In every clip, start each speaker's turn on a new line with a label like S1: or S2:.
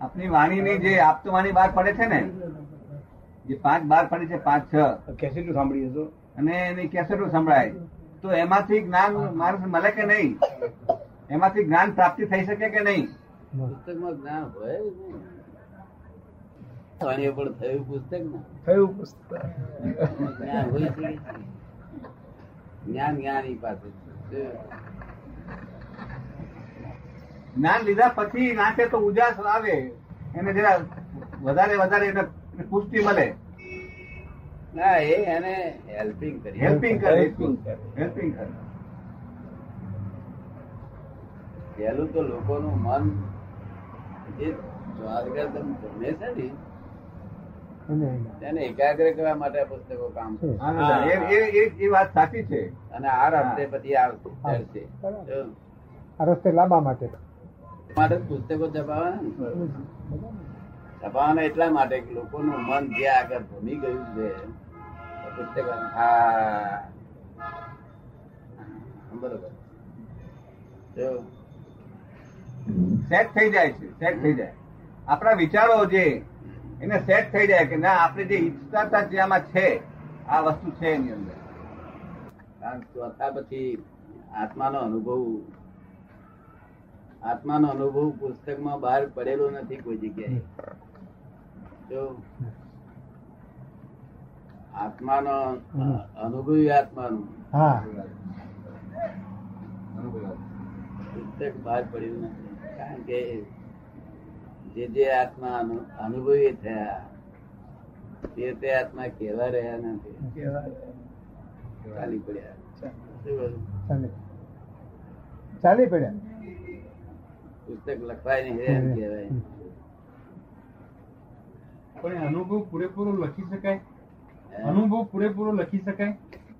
S1: આપની વાણીની જે આપતો વાણી બહાર પડે છે ને જે પાંચ બાર પડે છે પાંચ છ.
S2: કેસેટ સાંભળીએ હતો
S1: અને એની કેસેટો સંભળાય. તો એમાંથી જ્ઞાન માણસ મળે કે નહીં? એમાંથી જ્ઞાન પ્રાપ્તિ થઈ શકે કે નહીં?
S3: પુસ્તકમાં જ્ઞાન હોય પણ થયું પુસ્તક ને.
S2: થયું પુસ્તક.
S3: જ્ઞાન હોય જ્ઞાન જ્ઞાની પાસે છે.
S1: જ્ઞાન લીધા પછી નાચે તો ઉજાસ આવે. એને જરા વધારે વધારે એને પુષ્ટિ મળે.
S3: ના એ એને હેલ્પિંગ કરી.
S1: હેલ્પિંગ કરે. હેલ્પિંગ કરે.
S3: પહેલું તો લોકોનું મન જે સ્વાદગત ગમે છે ને તેને એકાગ્ર કરવા માટે પુસ્તકો કામ
S1: એ- એ- એ- એ વાત સાચી છે.
S3: અને આ રસ્તે પછી આવશે.
S2: આ રસ્તે લાંબા માટે.
S3: માટે પુસ્તકો છપાવવાના ને. એટલા માટે કે લોકોનું મન જે આગળ ભમી ગયું છે પુસ્તકો હા. બરોબર.
S1: સેટ થઈ જાય છે સેટ થઈ જાય. આપણા વિચારો જે, એને સેટ થઈ જાય કે ના, આપણે જે ઈચ્છતા હતા જે આમાં છે, આ વસ્તુ છે એની અંદર.
S3: કારણ ચોથા પછી આત્માનો અનુભવ આત્માનો અનુભવ પુસ્તકમાં બહાર પડેલો નથી કોઈ જગ્યાએ. જો આત્માનો અનુભવી આત્માનો. પુસ્તક બહાર પડેલું નથી. કારણ કે જે જે આત્મા અનુભવી થયા તે તે આત્મા કેવા રહ્યા નથી. ચાલી પડ્યા.
S2: ચાલી પડ્યા.
S3: પુસ્તક લખવાય નહીં એમ કહેવાય.
S4: પણ અનુભવ પૂરેપૂરો લખી શકાય? અનુભવ પૂરેપૂરો લખી શકાય?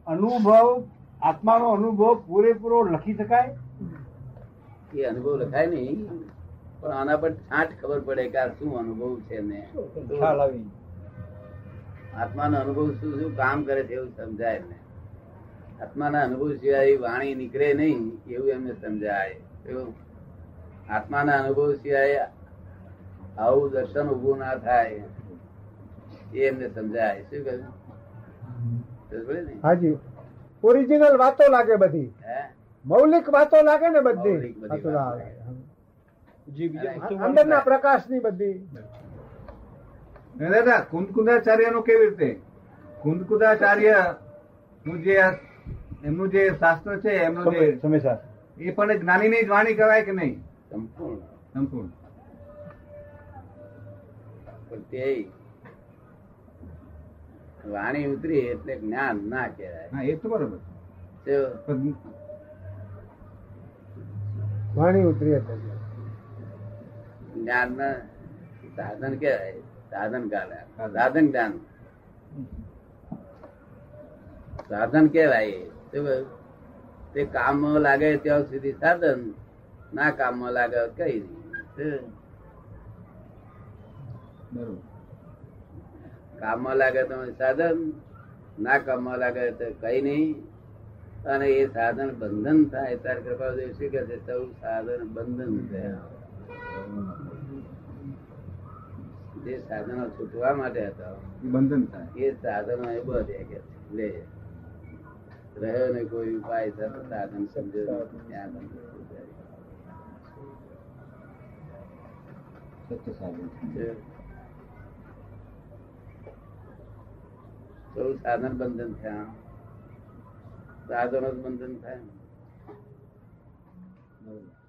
S2: અનુભવ આત્માનો અનુભવ પૂરેપૂરો લખી શકાય?
S3: એ અનુભવ લખાય નહીં પણ આના પર છાંટ ખબર પડે કે આ શું અનુભવ છે ને. આત્માનો અનુભવ શું શું કામ કરે છે એવું સમજાય ને. આત્માના અનુભવ સિવાય વાણી નીકળે નહીં એવું એમને સમજાય. એવું આત્માના અનુભવ સિવાય આવું દર્શન ઉભું ના થાય. એ એમને સમજાય. શું કહ્યું?
S2: હાજી. ઓરિજિનલ વાતો લાગે બધી. મૌલિક વાતો લાગે ને બધી.
S3: મૌલિક
S4: પ્રકાશની
S2: અંદરના બધી.
S1: દાદા કુંદકુંદાચાર્યનું કેવી રીતે? કુંદકુદાચાર્યનું જે એમનું જે શાસ્ત્ર છે એમનું જે એ પણ જ્ઞાની ની જ વાણી કહેવાય કે નહીં?
S3: સંપૂર્ણ.
S1: સંપૂર્ણ.
S3: પણ તે વાણી ઉતરી એટલે જ્ઞાન ના કહેવાય.
S1: હા એ તો બરોબર.
S2: વાણી ઉતરી એટલે
S3: જ્ઞાન. ના સાધન કહેવાય. સાધન કાલે સાધન. જ્ઞાન. સાધન કહેવાય? તે કામ લાગે ત્યાં સુધી સાધન. ના કામમાં લાગે કઈ નહીં. કામમાં લાગે તો સાધન ના કામમાં લાગે તો કઈ નહીં. અને એ સાધન બંધન થાય ત્યારે કૃપા શું કે છે? સૌ સાધન બંધન થયા જે સાધનો છૂટવા માટે હતા
S1: બંધન થાય.
S3: એ સાધનો એ બધે કે લે. રહ્યો ને કોઈ ઉપાય થતો સાધન સમજો ત્યાં બંધન થઈ જાય.
S1: સત્ય સાધન
S3: છે. સૌ સાધન બંધન થયા સાધનો જ બંધન થાય
S1: બરોબર